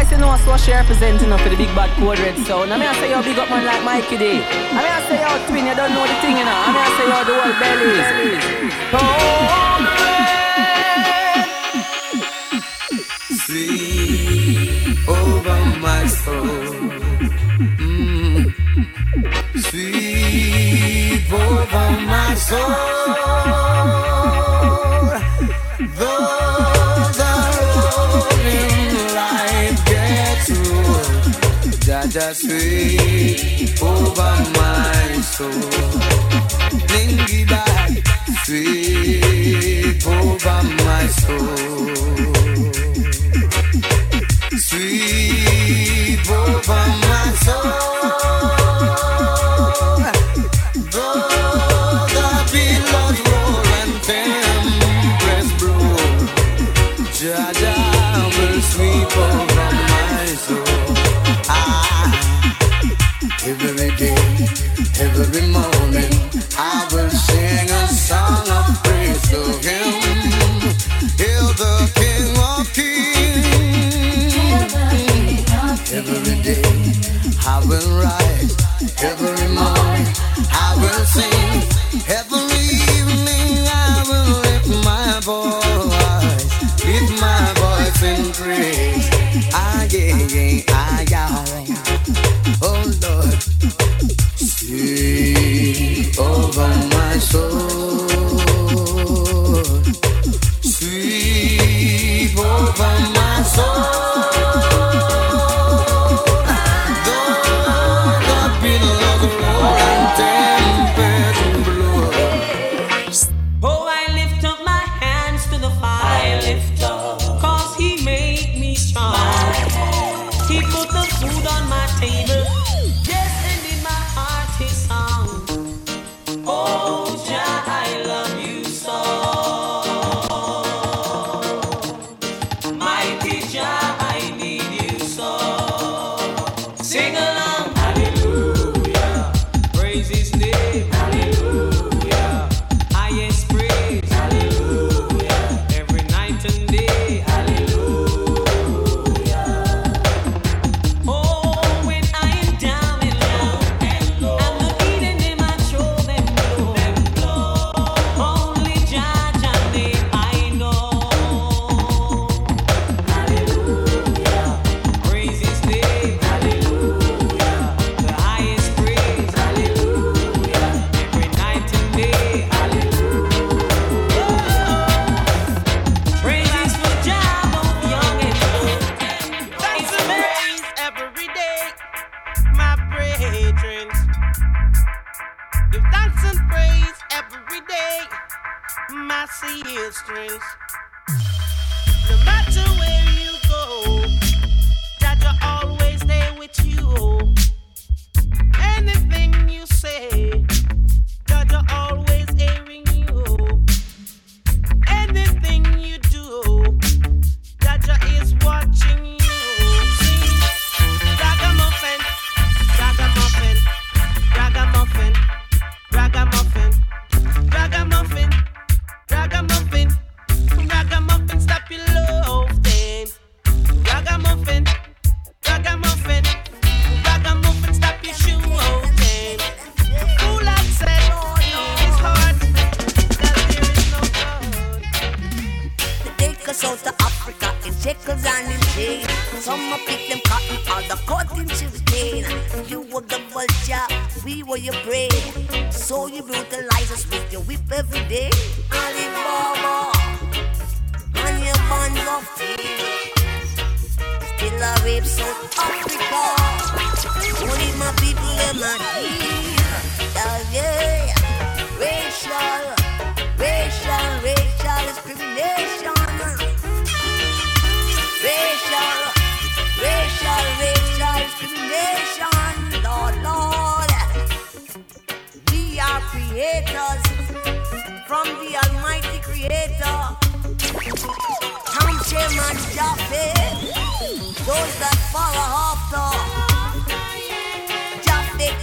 voice, you know, so she representing up for the big bad code red sound. I mean, I say, you're big up man like Mikey D. I mean, I say, yo, twin, you don't know the thing, you know. I mean, I say, you're the world bellies. Oh, man. Sleep over my soul. Mm. Sleep over my soul. that sweep over oh, my soul. Lingy that sweep over oh, my soul. Sweep over my soul.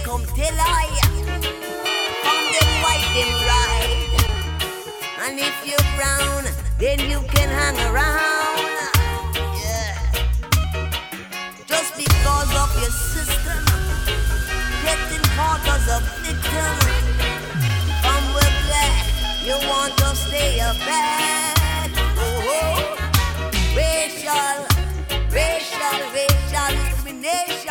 come tell I From them white, them ride. And if you're brown, then you can hang around yeah. Just because of your system Getting caught as a victim From we're black, you want to stay a bad oh, oh. Racial, racial, racial discrimination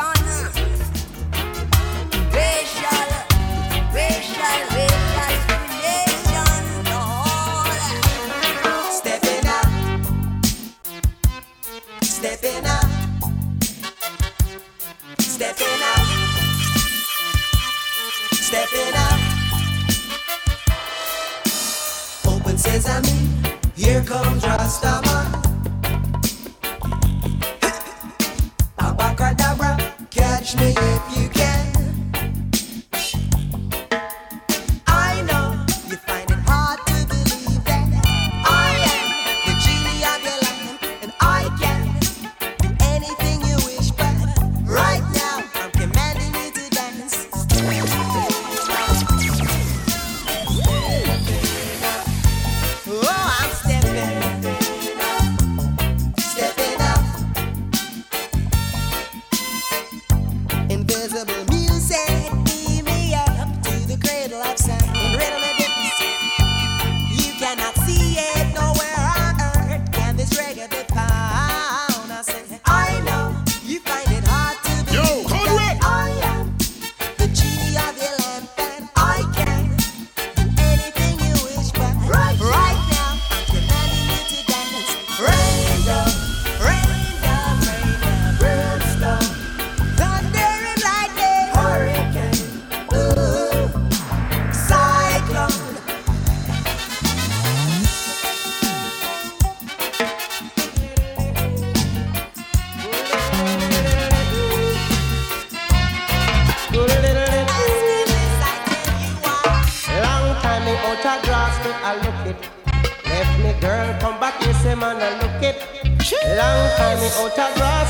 here comes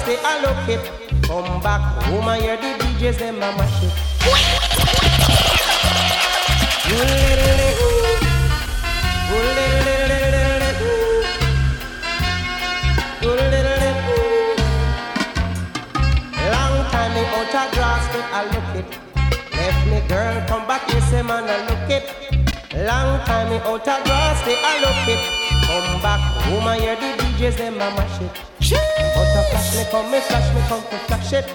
grass I look it. Come back home I hear the DJs them a mash it. Long time me out a grass me I. Left me girl come back me say man I. Long time me out a grass me I. Come back home I hear the DJs them a mash it. Out a flash me come me flash me come to flash it.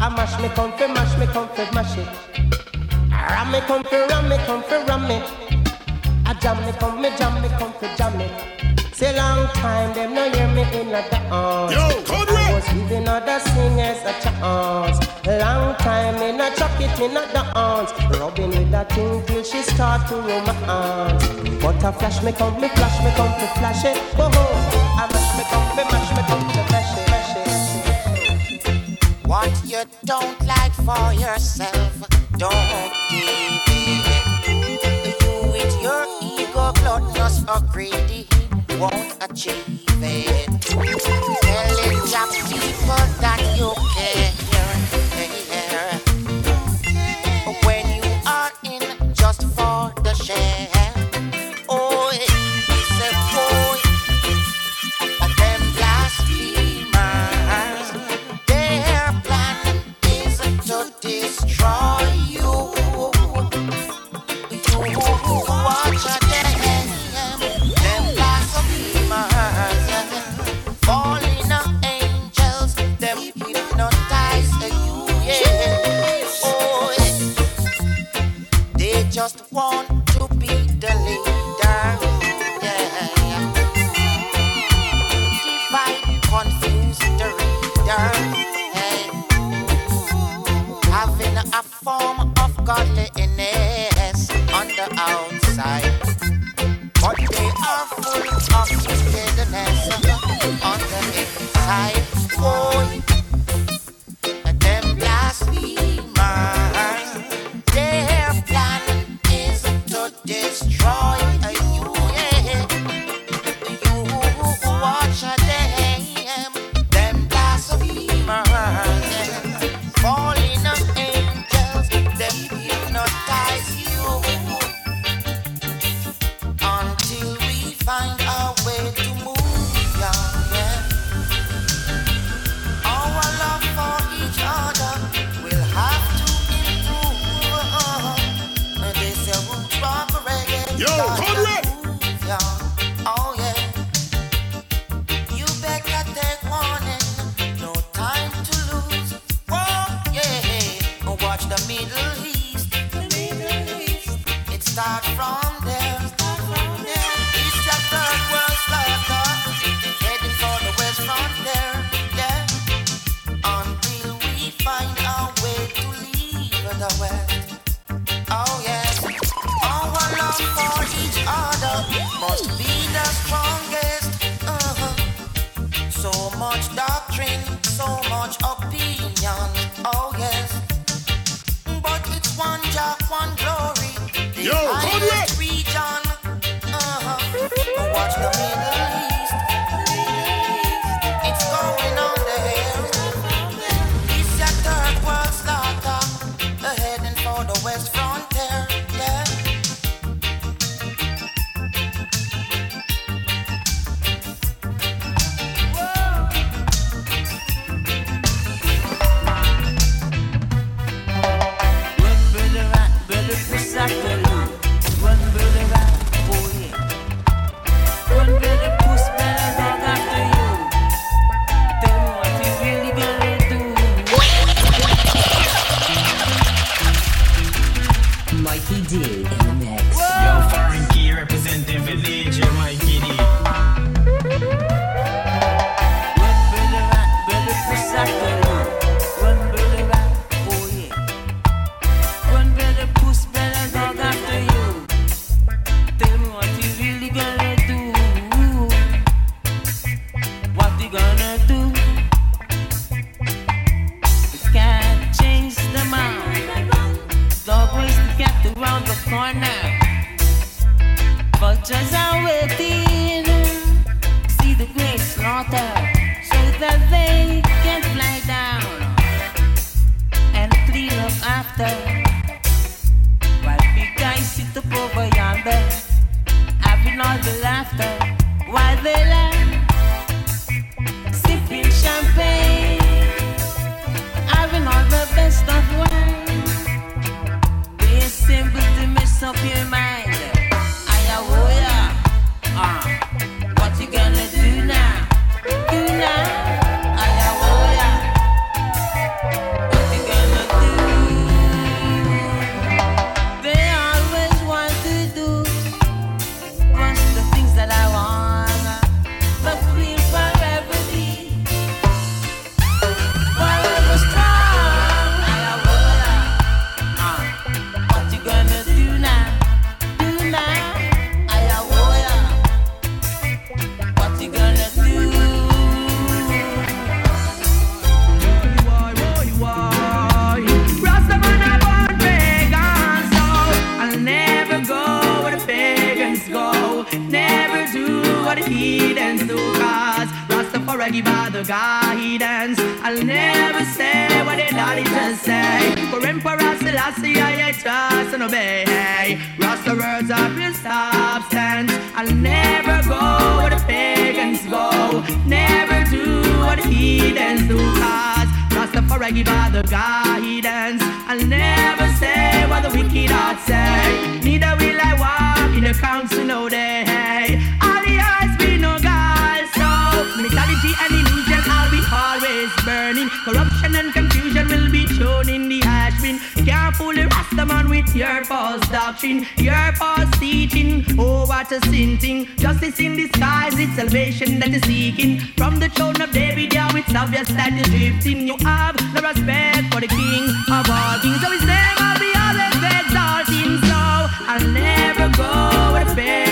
I mash me come fi mash me come fi mash it. Ram me come fi ram me come fi ram it. I jam me come me jam me come fi jam it. Say long time them no hear me in a dance. Yo, Conrad! I was giving other singers a chance. Long time in a chuck it in a dance. Rubbing with that thing till she start to romance. But a flash me come, me flash me come to flash it. Go home. I mash me come, me mash me come to mash it, mash it. What you don't like for yourself, don't give it. You with your ego, gluttonous or greedy, won't achieve it. Telling your people that you care. Around the corner. Vultures are waiting. See the great slaughter. So that they can fly down and clean up after. While big guys sit up over yonder, having all the laughter while they laugh, sipping champagne, having all the best of wine. Up your mind. Give out the guidance. A sin thing. Justice in disguise, it's salvation that is seeking. From the throne of David, yeah, it's obvious that you're drifting. You have no respect for the king of all kings. So his name I'll be always exalting. So I'll never go where the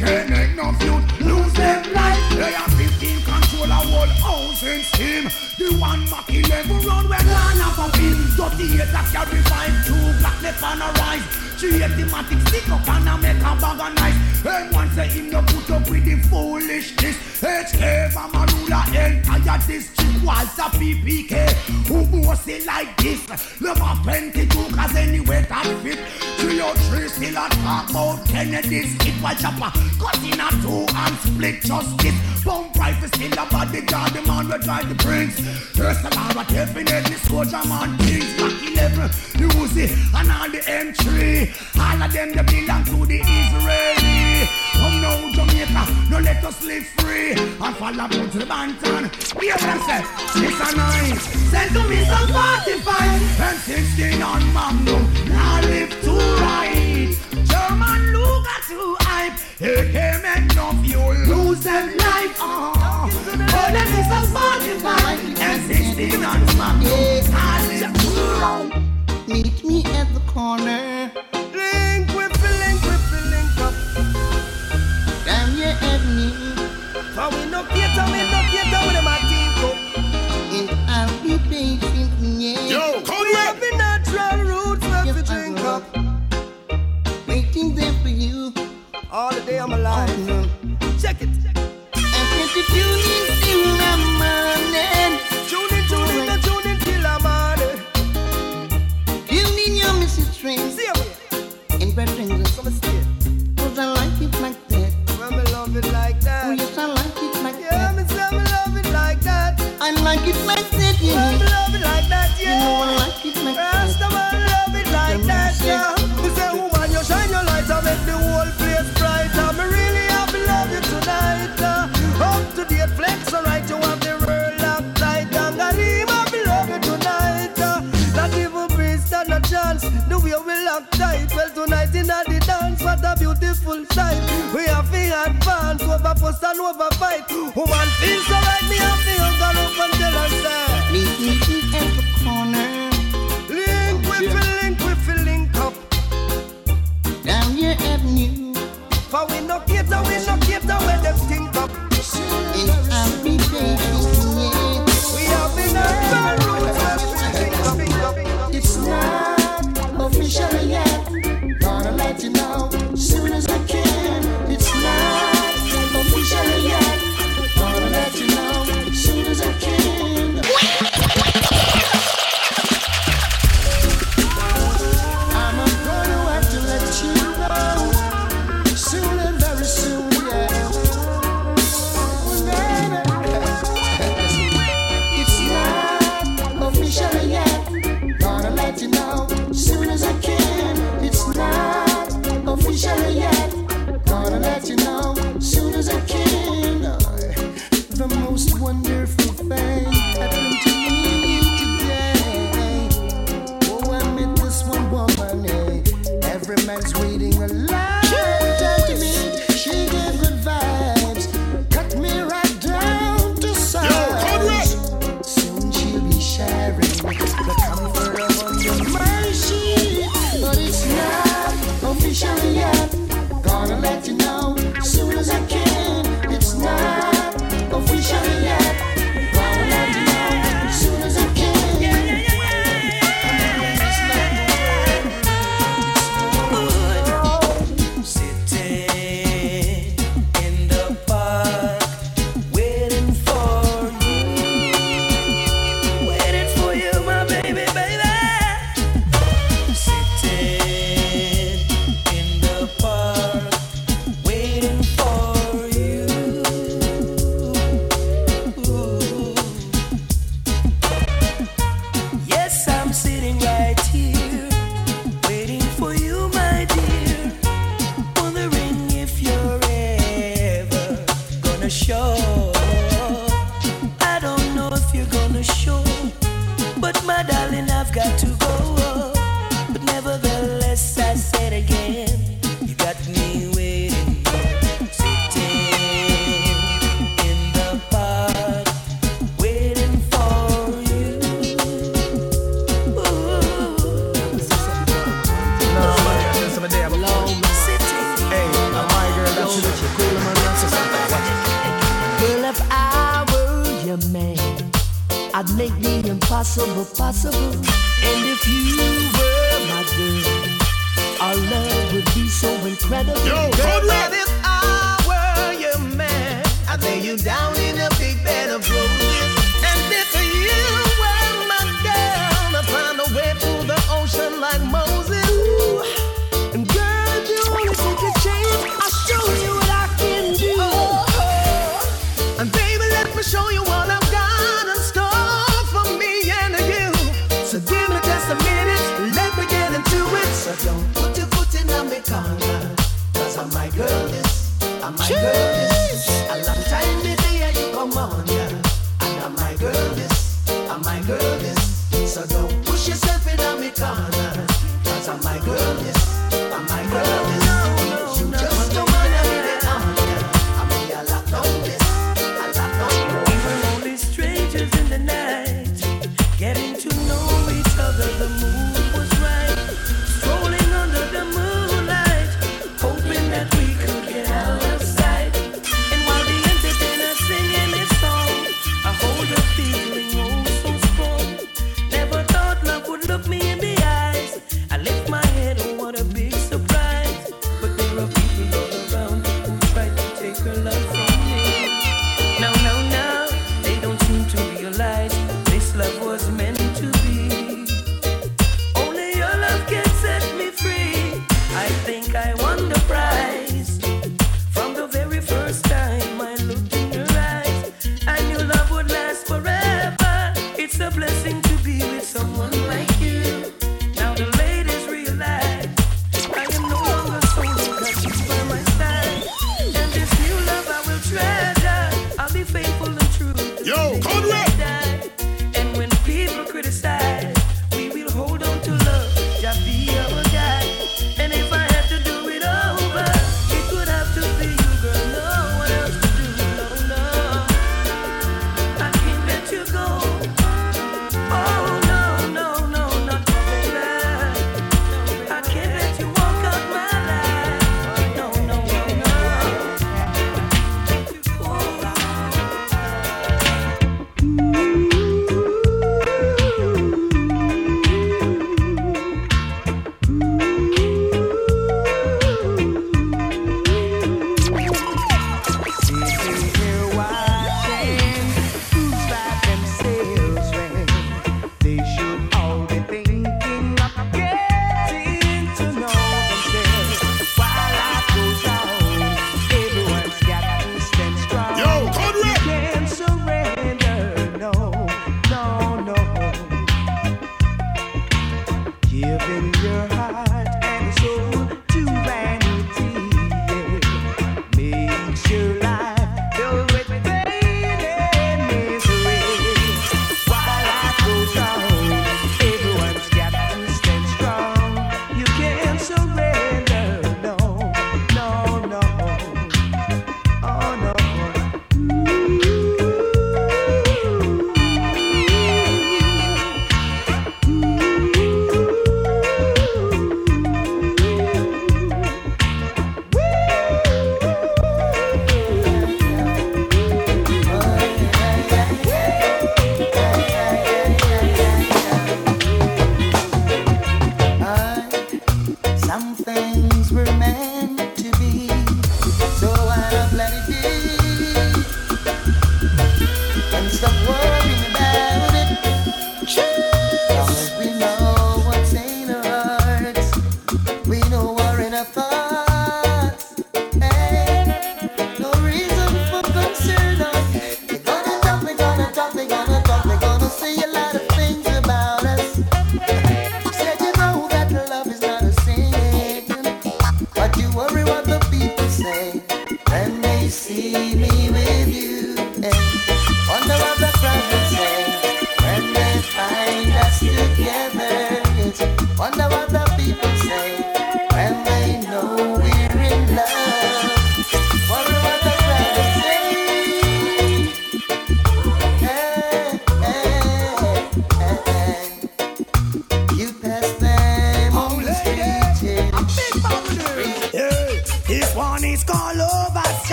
can't make no youth lose them life. They are 15 control a whole house in steam. The one Mac 11 round where land of a win. 38 that carry five, two black left on a rise. Three matic stick up and a make a bag of nice. And one say him no put up with the foolishness. HK from a ruler entire district Walther PPK. Who bossy like this? A plenty too cause anyway that fit. Three or three still a talk about Kennedy's It was chopper cut in a two and split justice. Bump rifle still a bodyguard the man we drive the prince. Of all, definitely soldier man things. Back 11, the Uzi and all the M3. All of them they belong to the Israeli. Come now, Jamaica, no let us live free. And follow up to the Banton. Hear them say, six and nine. Send to me some 45 and 16 on Magnum. Now live to right. German Luger to Here came enough, you lose them life. Oh, oh let me some 45 and 16 on Magnum. Now live to. Meet me at the corner. Link with the link with the link up. Down your avenue. For we no cater, we no cater with them a team cup. And I'll be patient, yeah. Yo, we have the natural roots we drink up. Waiting there for you. All the day I'm alive. Oh, Check it. And if you tune in till the morning. Tune in, tune in, no tune in till the morning. Tune in your message train. See ya. And bread rings. Come and stay. Cause I like it like that. Well, me love it like that. Oh, yes, I like it like Yeah, that. me say me love it like that. I like it like that, way we lock tight. Well, tonight in the dance, what a beautiful sight. We have to advance over post and over fight. Woman feels so right, me have to hug her up and tell her,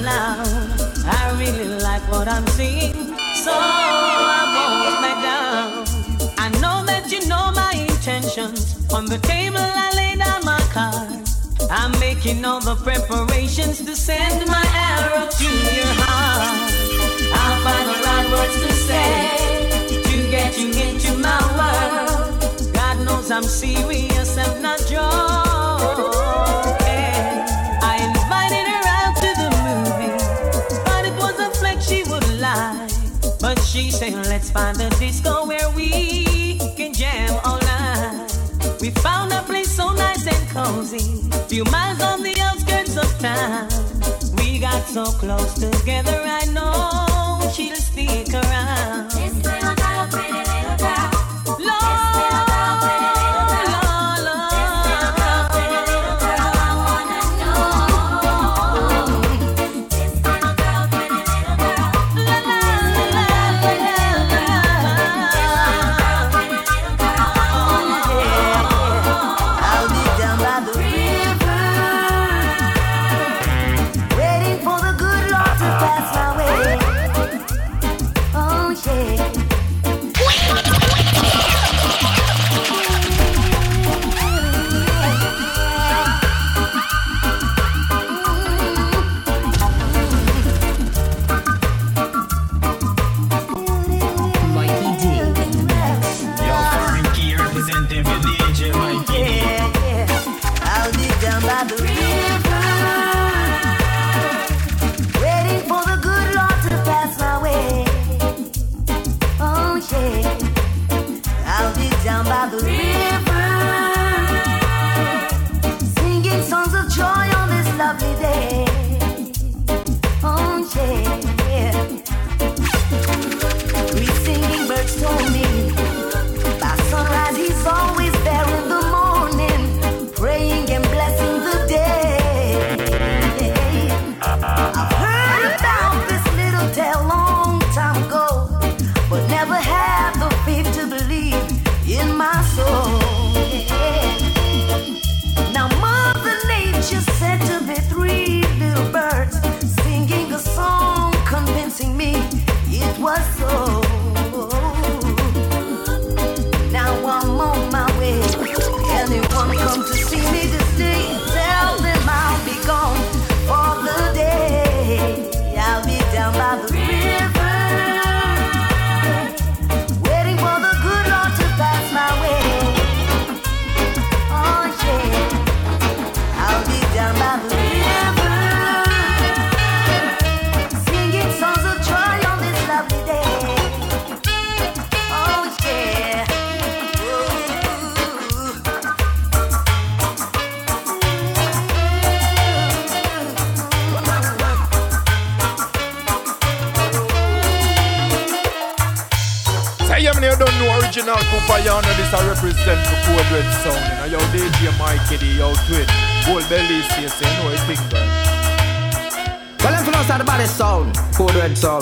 loud. I really like what I'm seeing, so I won't back down. I know that you know my intentions. On the table, I lay down my cards. I'm making all the preparations to send my arrow to your heart. I'll find the right words to say to get you into my world. God knows I'm serious and not joking. She said, let's find a disco where we can jam all night. We found a place so nice and cozy, few miles on the outskirts of town. We got so close together, I know she'll stick around.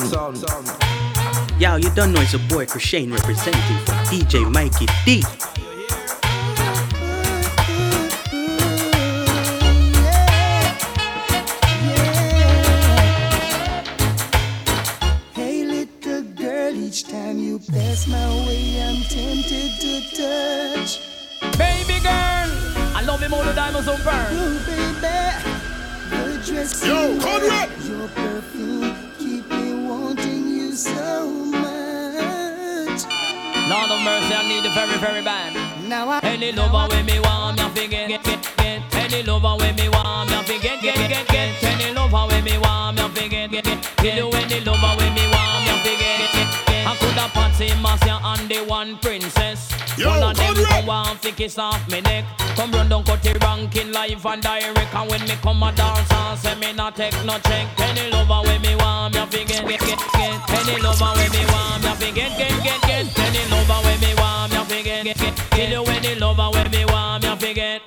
sound. sound. Yo, you don't know it's a boy Crashane representing for DJ Mikey D. want fi kiss off me neck. Come run down cut the ranking live and direct. And when me come a dance and say me not take no check. Any lover when me want me fi get get get get. Any lover when me want me fi get get get get. Any lover when me want me fi get get get. Kill any lover when me want me fi get.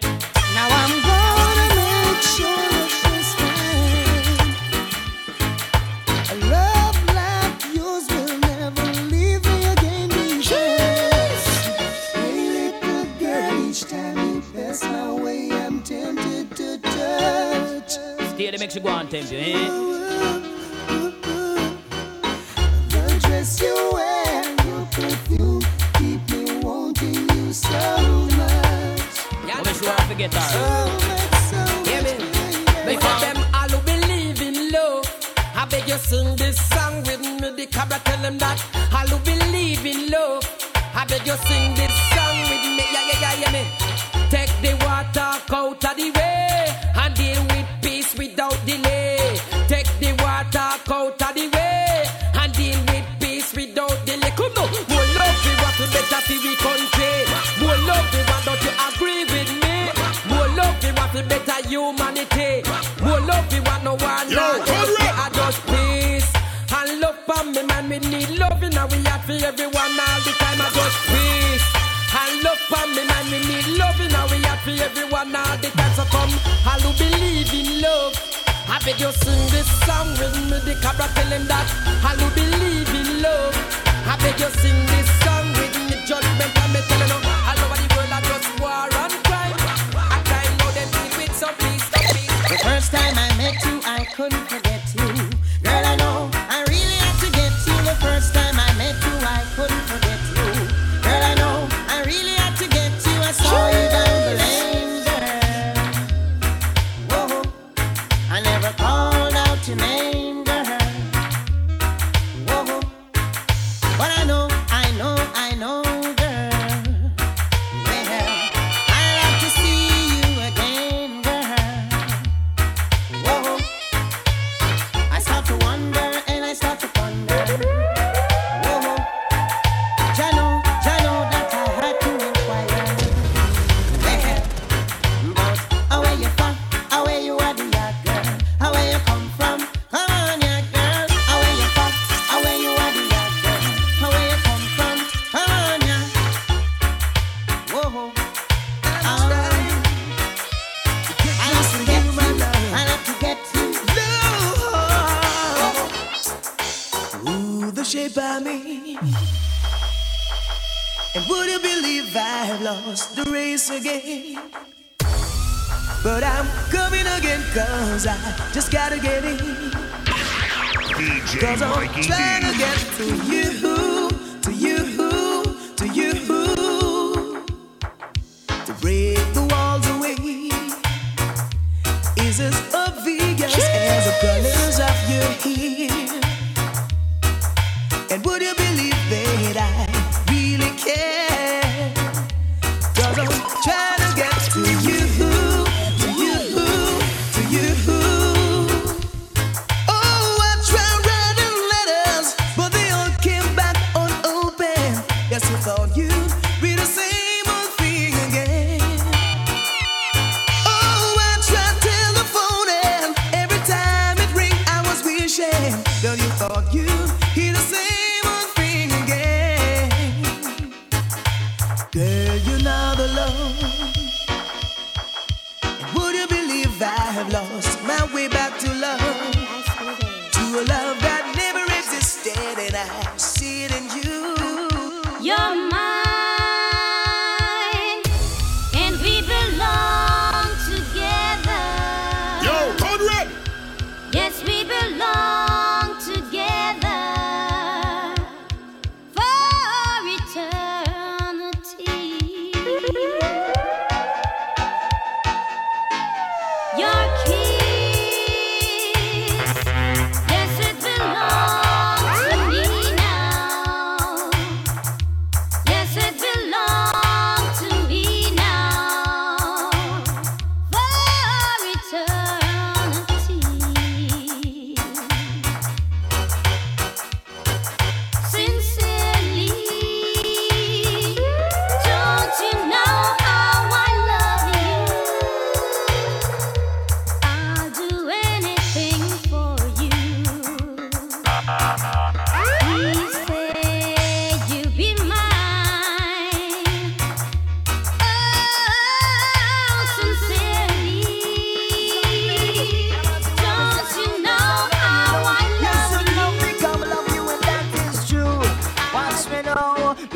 Now I'm gonna make sure Make go and tempt you, eh? The dress you wear, your perfume, keep me wanting you so much. Come make sure I forget her. Hear me? Because them all who believe in love. I beg you sing this song with me. The cabra tell them that all who believe in love. I beg you sing this everyone all the time. So come, all who believe in love. I beg you sing this song with me. The cabra tell him that all who believe in love. I beg you sing this song with me. Judgment and me telling you and. The first time I met you, I couldn't Ooh, the shape I me. And would you believe I've lost the race again? But I'm coming again, cause I just gotta get in. Cause I'm trying to get to you, to you, to you. To break the walls away is as obvious as the colors of your hair. Would you believe that I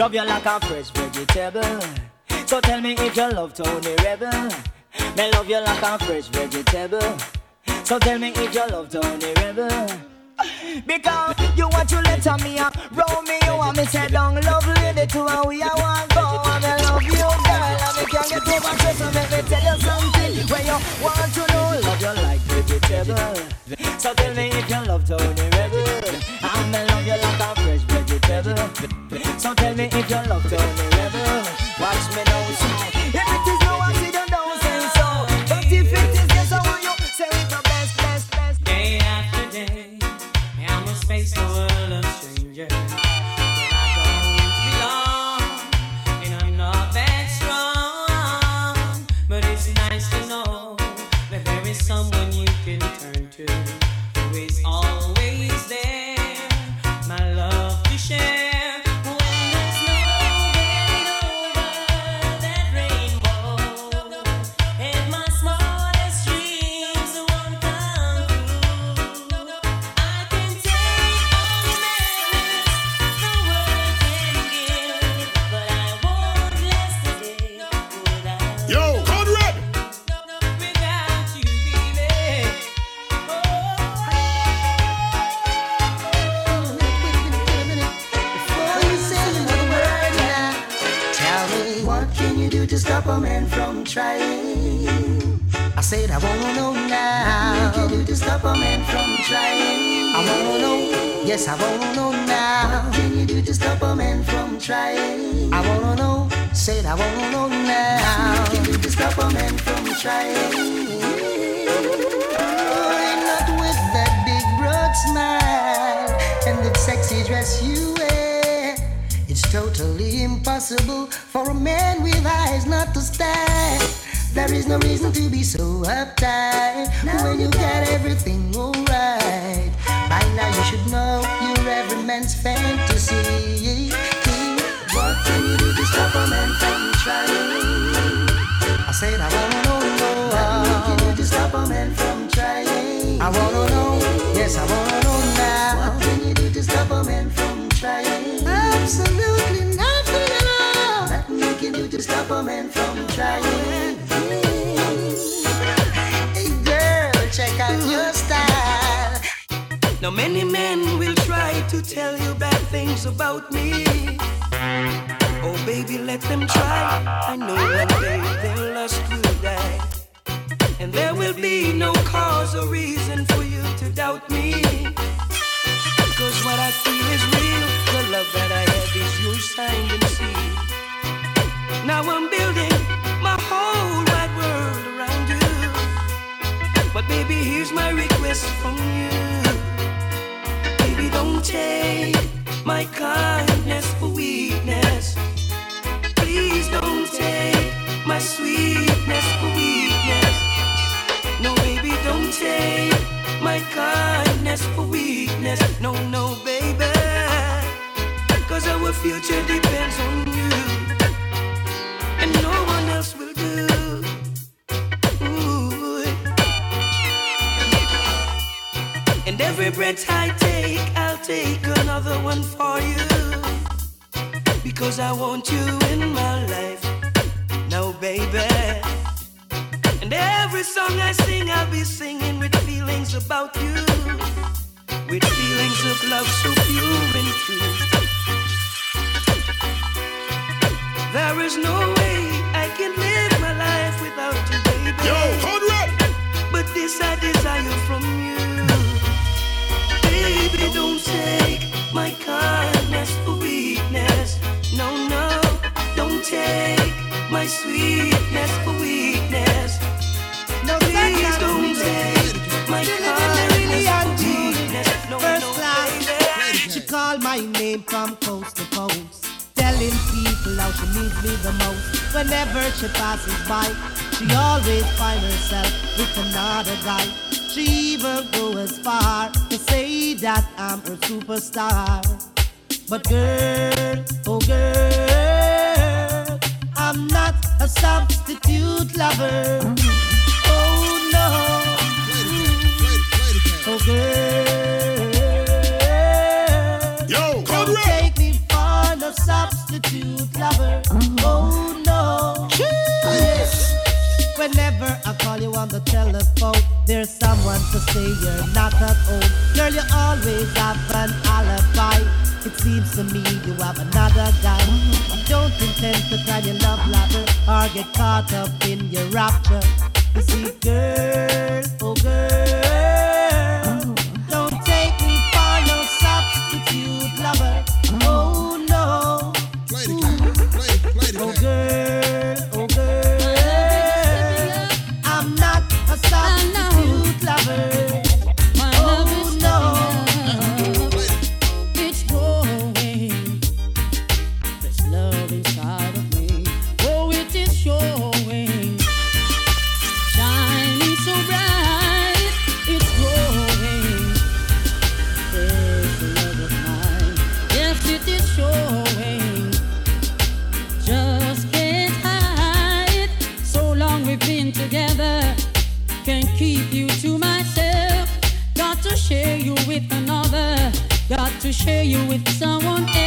Love you like a fresh vegetable. So tell me if you love Tony Rebel. Me love you like a fresh vegetable. So tell me if you love Tony Rebel. Because you want to let me up, roll me, you want me say down, love lady to and we I want go. And I love you, girl, and me can't get over stress. So let me tell you something where you want to know, love you like vegetable. So tell me if you love Tony Rebel. I'm me love you like a fresh vegetable. So tell me if you love Tony Rebel. Trying? I said I wanna know now. What can you do to stop a man from trying? I wanna know. Yes, I wanna know now. What can you do to stop a man from trying? I wanna know. Said I wanna know now. What can you do to stop a man from trying? Oh, not with that big broad smile and that sexy dress you wear. It's totally impossible for a man with eyes not to stand. There is no reason to be so uptight when you got everything alright. By now you should know you're every man's fantasy. What can you do to stop a man from trying? I said I wanna know, know what can you do to stop a man from trying? I wanna know, yes I wanna know Absolutely nothing at all. Nothing you can do to stop a man from trying. Hey girl, check out your style. Now many men will try to tell you bad things about me. Oh baby, let them try. I know one day their lust will die. And there will be no cause or reason for you to doubt me. Cause what I feel is real. The love that I is yours signed and sealed. Now I'm building my whole wide world around you. But baby, here's my request from you. Baby, don't take my kindness for weakness. Please don't take my sweetness for weakness. No, baby, don't take my kindness for weakness. No, no, baby. Cause our future depends on you. And no one else will do. Ooh. And every breath I take, I'll take another one for you. Because I want you in my life. Now, baby. And every song I sing, I'll be singing with feelings about you. With feelings of love so pure and true. There is no way I can live my life without you, baby. Yo, Conrad! But this I desire from you. Baby, don't take my kindness for weakness. No, no, don't take my sweetness for weakness. No, please don't take my kindness for weakness. No, First no, baby. she called my name from coast to coast, telling how she needs me the most. Whenever she passes by, she always finds herself with another guy. She even go as far to say that I'm her superstar. But girl, oh girl, I'm not a substitute lover. Oh no, oh girl, substitute lover. Oh no. Yes. Whenever I call you on the telephone, there's someone to say you're not at home. Girl, you always have an alibi. It seems to me you have another guy. Don't intend to try your love lover or get caught up in your rapture. You see, girl, oh girl. to share you with someone else.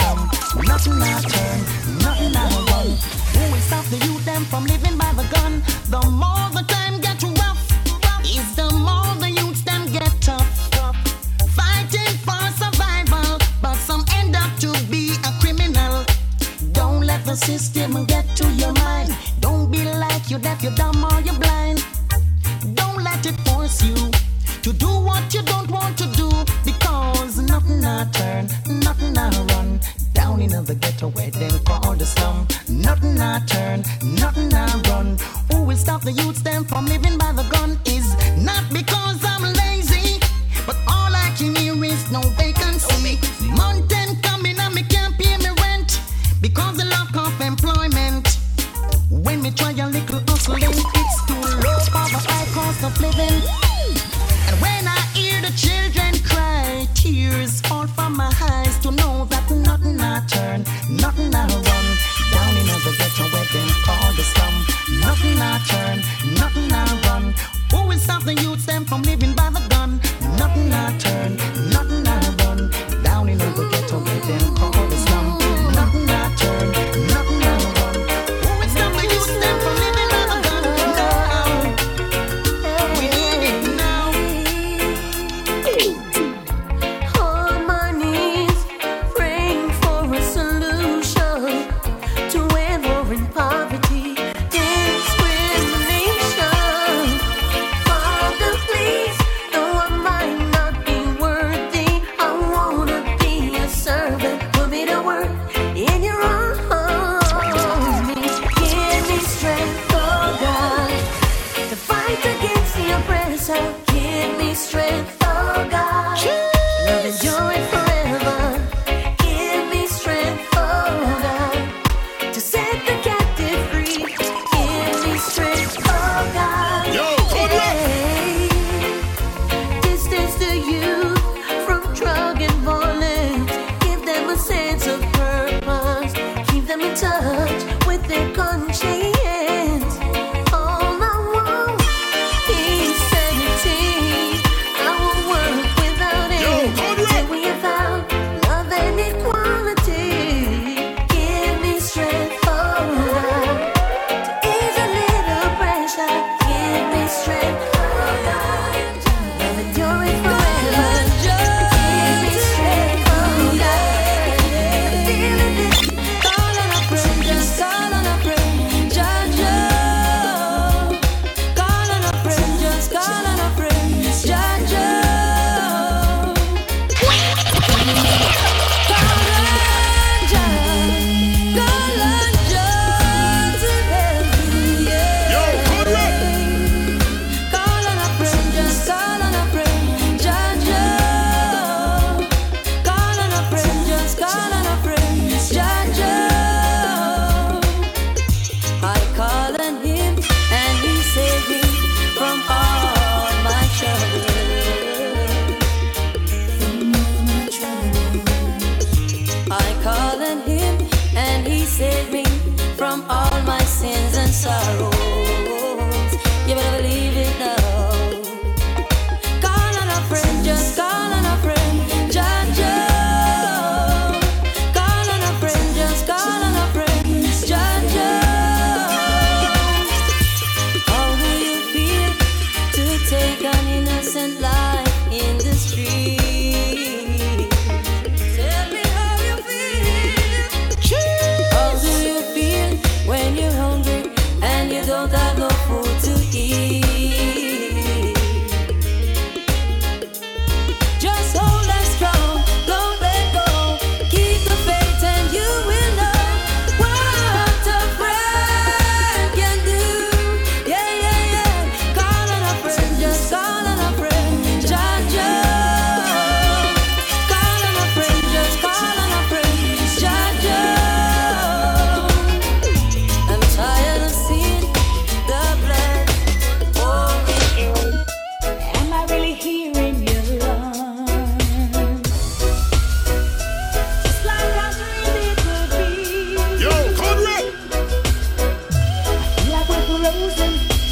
some. Nothing I turn, nothing I run. Who will stop the youth them from living by the gun? The more the time.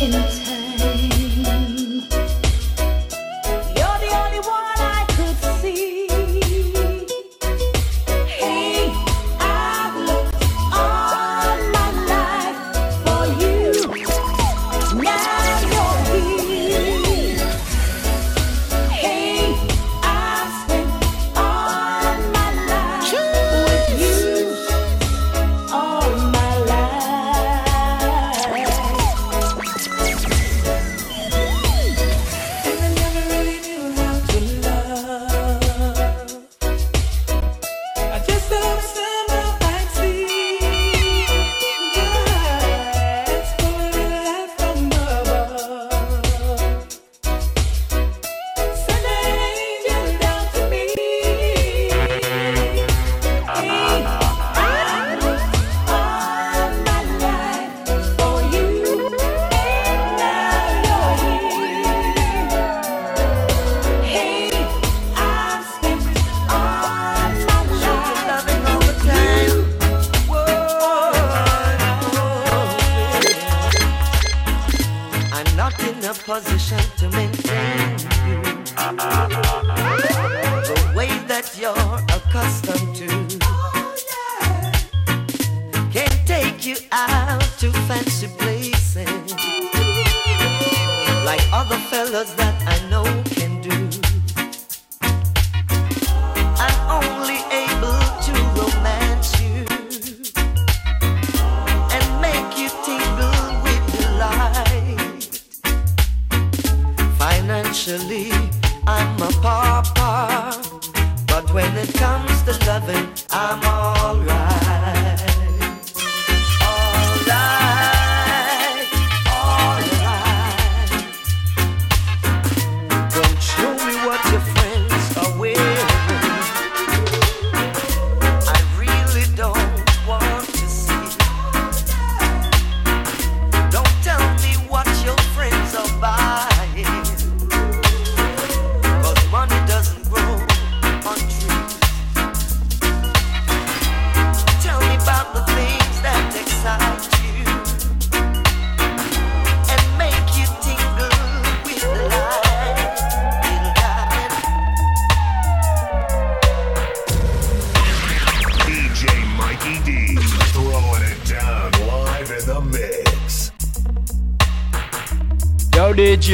In time.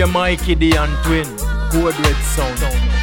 Mikey D and Twin, Code Red Sound.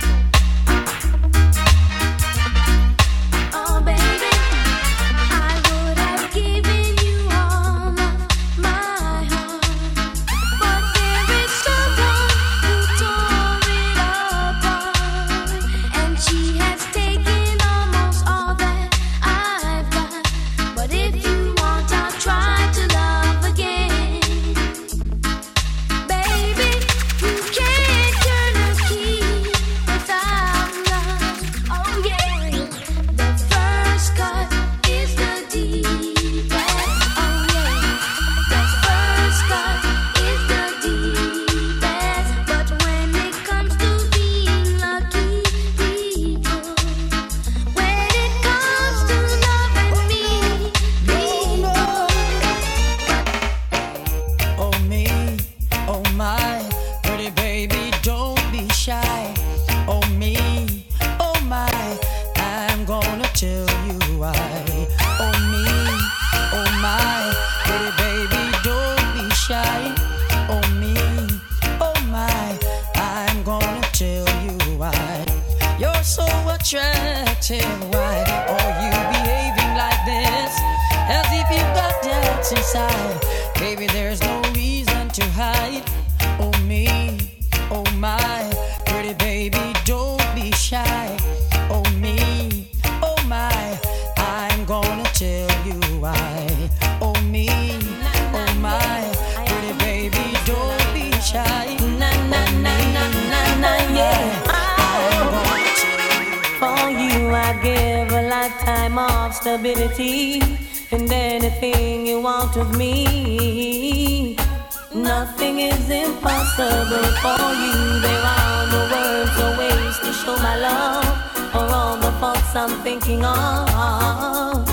else I'm thinking of.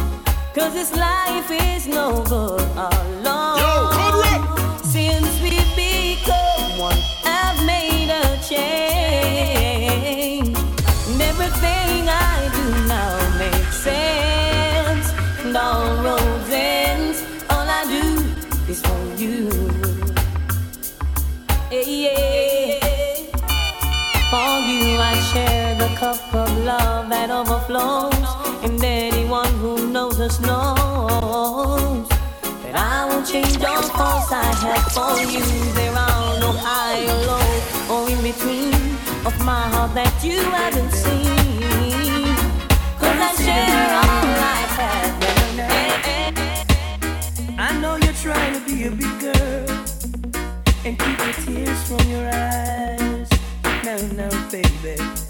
Cause this life is no good alone. Yo, code. Since we become one, I've made a change. And everything I do now makes sense. And all roads ends. All I do is for you. Yeah. For you I share the cup of love that overflows. And anyone who knows us knows that I will change all thoughts I have for you. There are no high or low or in between of my heart that you haven't seen. Cause I share all I have. I know you're trying to be a big girl and keep the tears from your eyes. No, no, baby.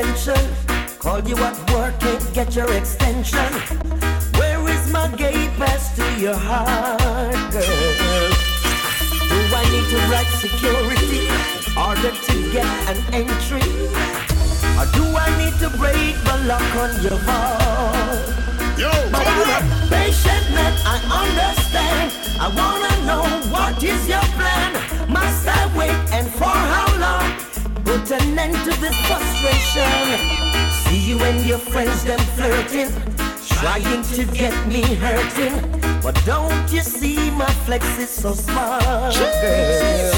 attention. Call you at work, can't get your extension. Where is my gate pass to your heart, girl? Do I need to write security in order to get an entry? Or do I need to break the lock on your vault? Yo, but I'm patient man, I understand. I wanna know what is your plan. Must I wait and for how long? Put an end to this frustration. See you and your friends them flirting, trying to get me hurting. But don't you see my flex is so smart, girl?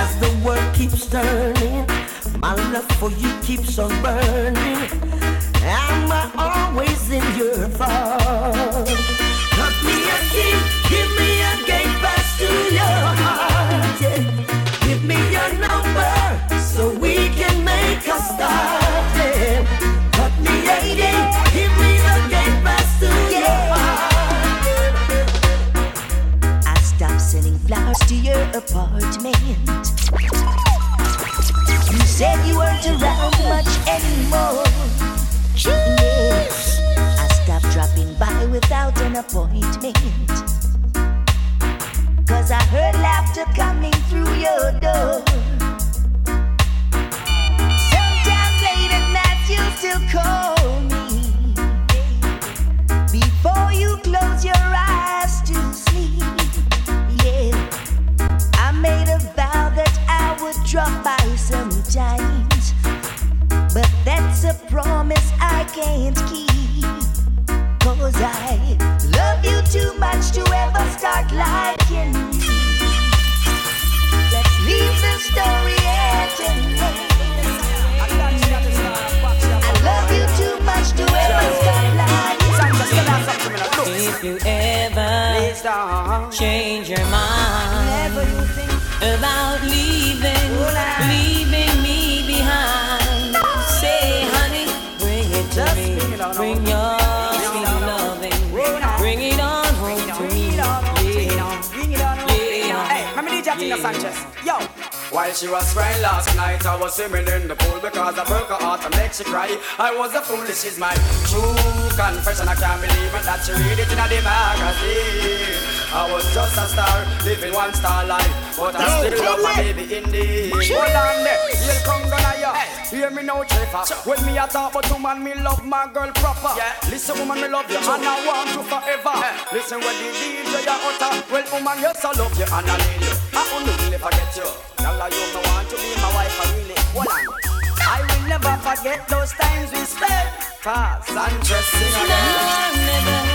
As the world keeps turning, my love for you keeps on burning. Am I always in your thoughts? Sending to your apartment. You said you weren't around much anymore. Yes. I stopped dropping by without an appointment. Cause I heard laughter coming through your door. Sometimes late at night you still call made a vow that I would drop by sometimes. But that's a promise I can't keep. Cause I love you too much to ever start liking you. Let's leave the story at an end. I love you too much to ever start liking you. If you ever change your mind about leaving, leaving me behind, say, honey, bring it to me. Bring it on bring your sweet loving. Bring it on home to me. Hey, let me DJ Tina Sanchez. Yo. While she was crying last night, I was swimming in the pool because I broke her heart and make she cry. I was a fool, this is my true confession. I can't believe it that she read it in the magazine. I was just a star, living one star life, but I Yo, still love my Juliet. baby indeed. Hold on there, you'll come gonna ya. Hear me now, Trevor. When me a talk about woman, me love my girl proper. Listen, woman, me love you, and I want you forever. Listen, when the DJ ya utter, well, woman, yes, I love you and I need you. I will never forget you. Girl, you me want to be my wife, I really. Hold on. I will never forget those times we spent. Fast and dressing No, never.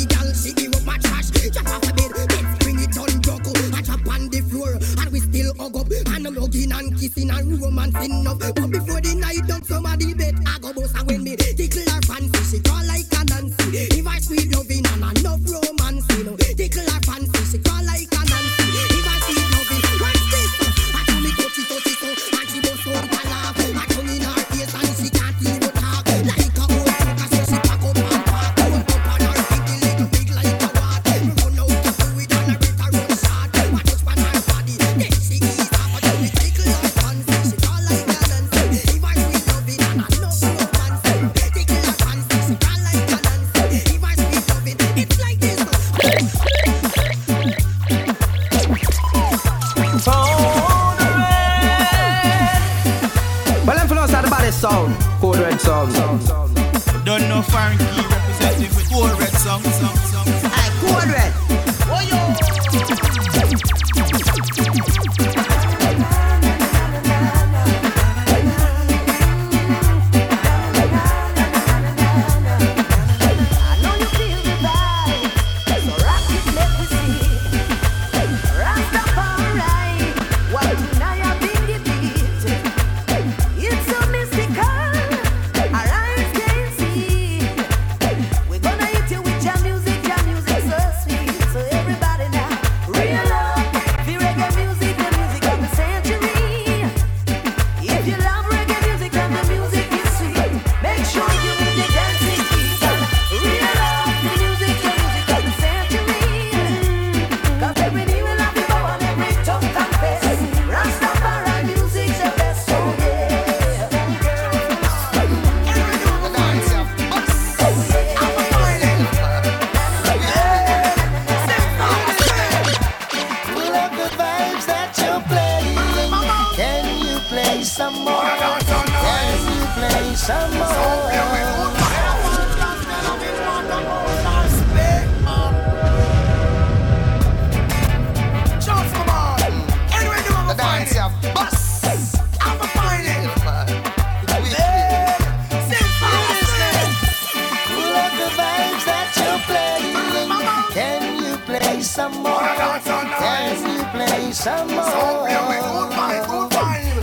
the gal, she give up my trash. Jack off a bed, let's bring it on I drop on the floor, and we still hug up. And I'm and kissing and romancing up. some more.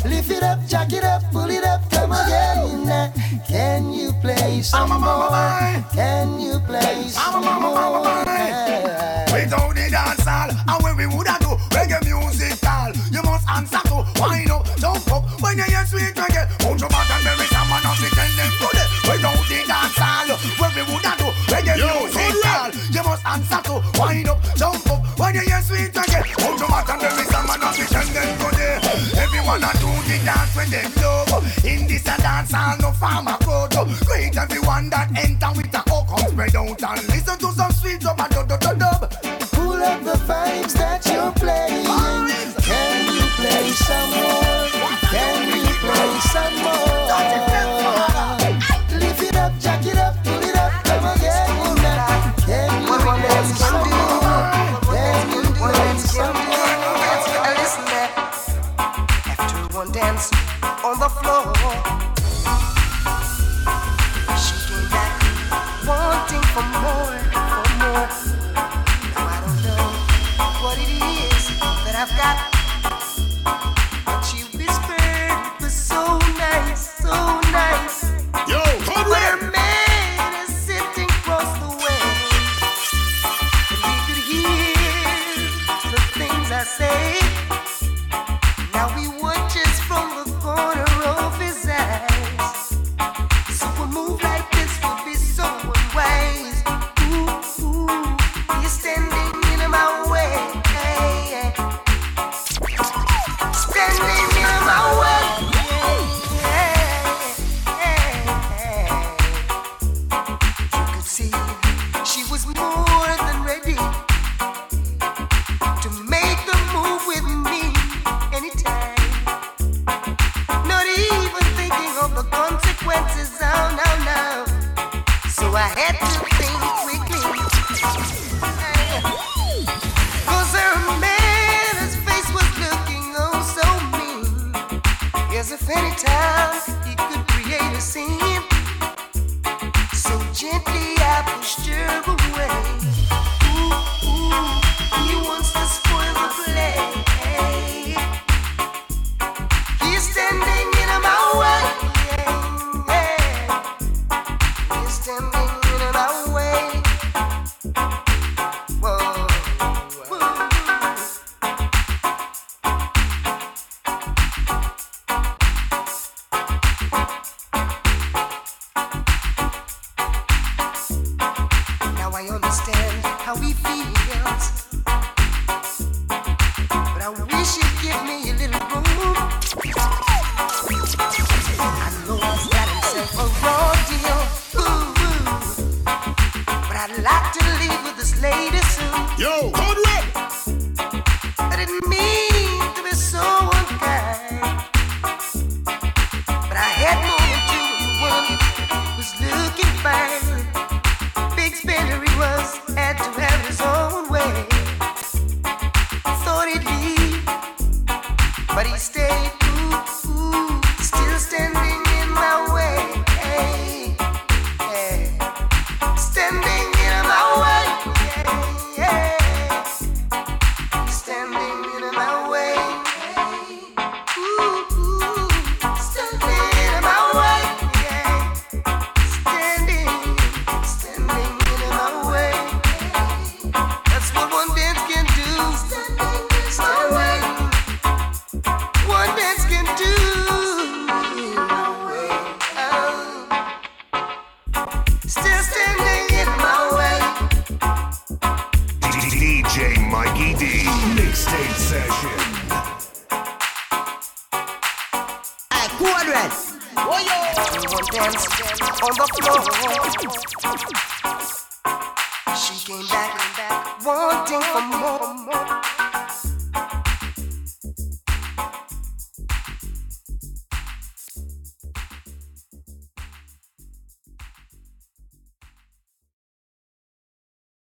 Lift it up, jack it up, pull it up, come again. Can you play some more? Can you play some more? We don't need dance hall, and when we woulda do reggae music all. you must answer to wind up, jump up when you hear sweet reggae. Hold your back and bury some and not pretend them good. We don't need dance hall, when we woulda do reggae music all. you must answer to wind up get sweet again. Oh, no matter the reason, man I'll be sending today. Everyone a do the dance when they love. In this a dance all no farmer road. Great everyone that enter with a hook on spread out and listen to some sweet dub and dub dub dub. Pull up the vibes that you're playing. Can you play some more? As if any he could create a scene. So gently I pushed her away.